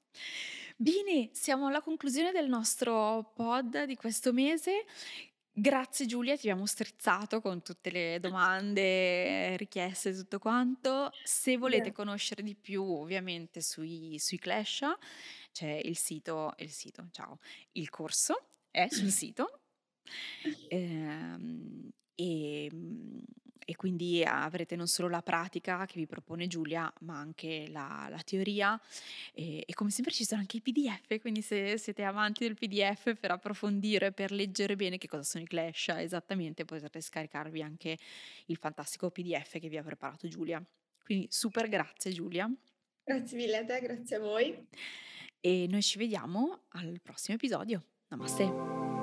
Bene, siamo alla conclusione del nostro pod di questo mese. Grazie Giulia, ti abbiamo strizzato con tutte le domande, richieste e tutto quanto. Se volete conoscere di più, ovviamente sui, sui Clash c'è il sito, il sito, ciao, il corso è sul sito. Ehm, e, mm, e quindi avrete non solo la pratica che vi propone Giulia, ma anche la, la teoria e, e come sempre ci sono anche i PDF, quindi se siete amanti del PDF per approfondire, per leggere bene che cosa sono i Clash esattamente, potete scaricarvi anche il fantastico PDF che vi ha preparato Giulia. Quindi super grazie Giulia Grazie mille a te, grazie a voi. e noi ci vediamo al prossimo episodio. Namaste.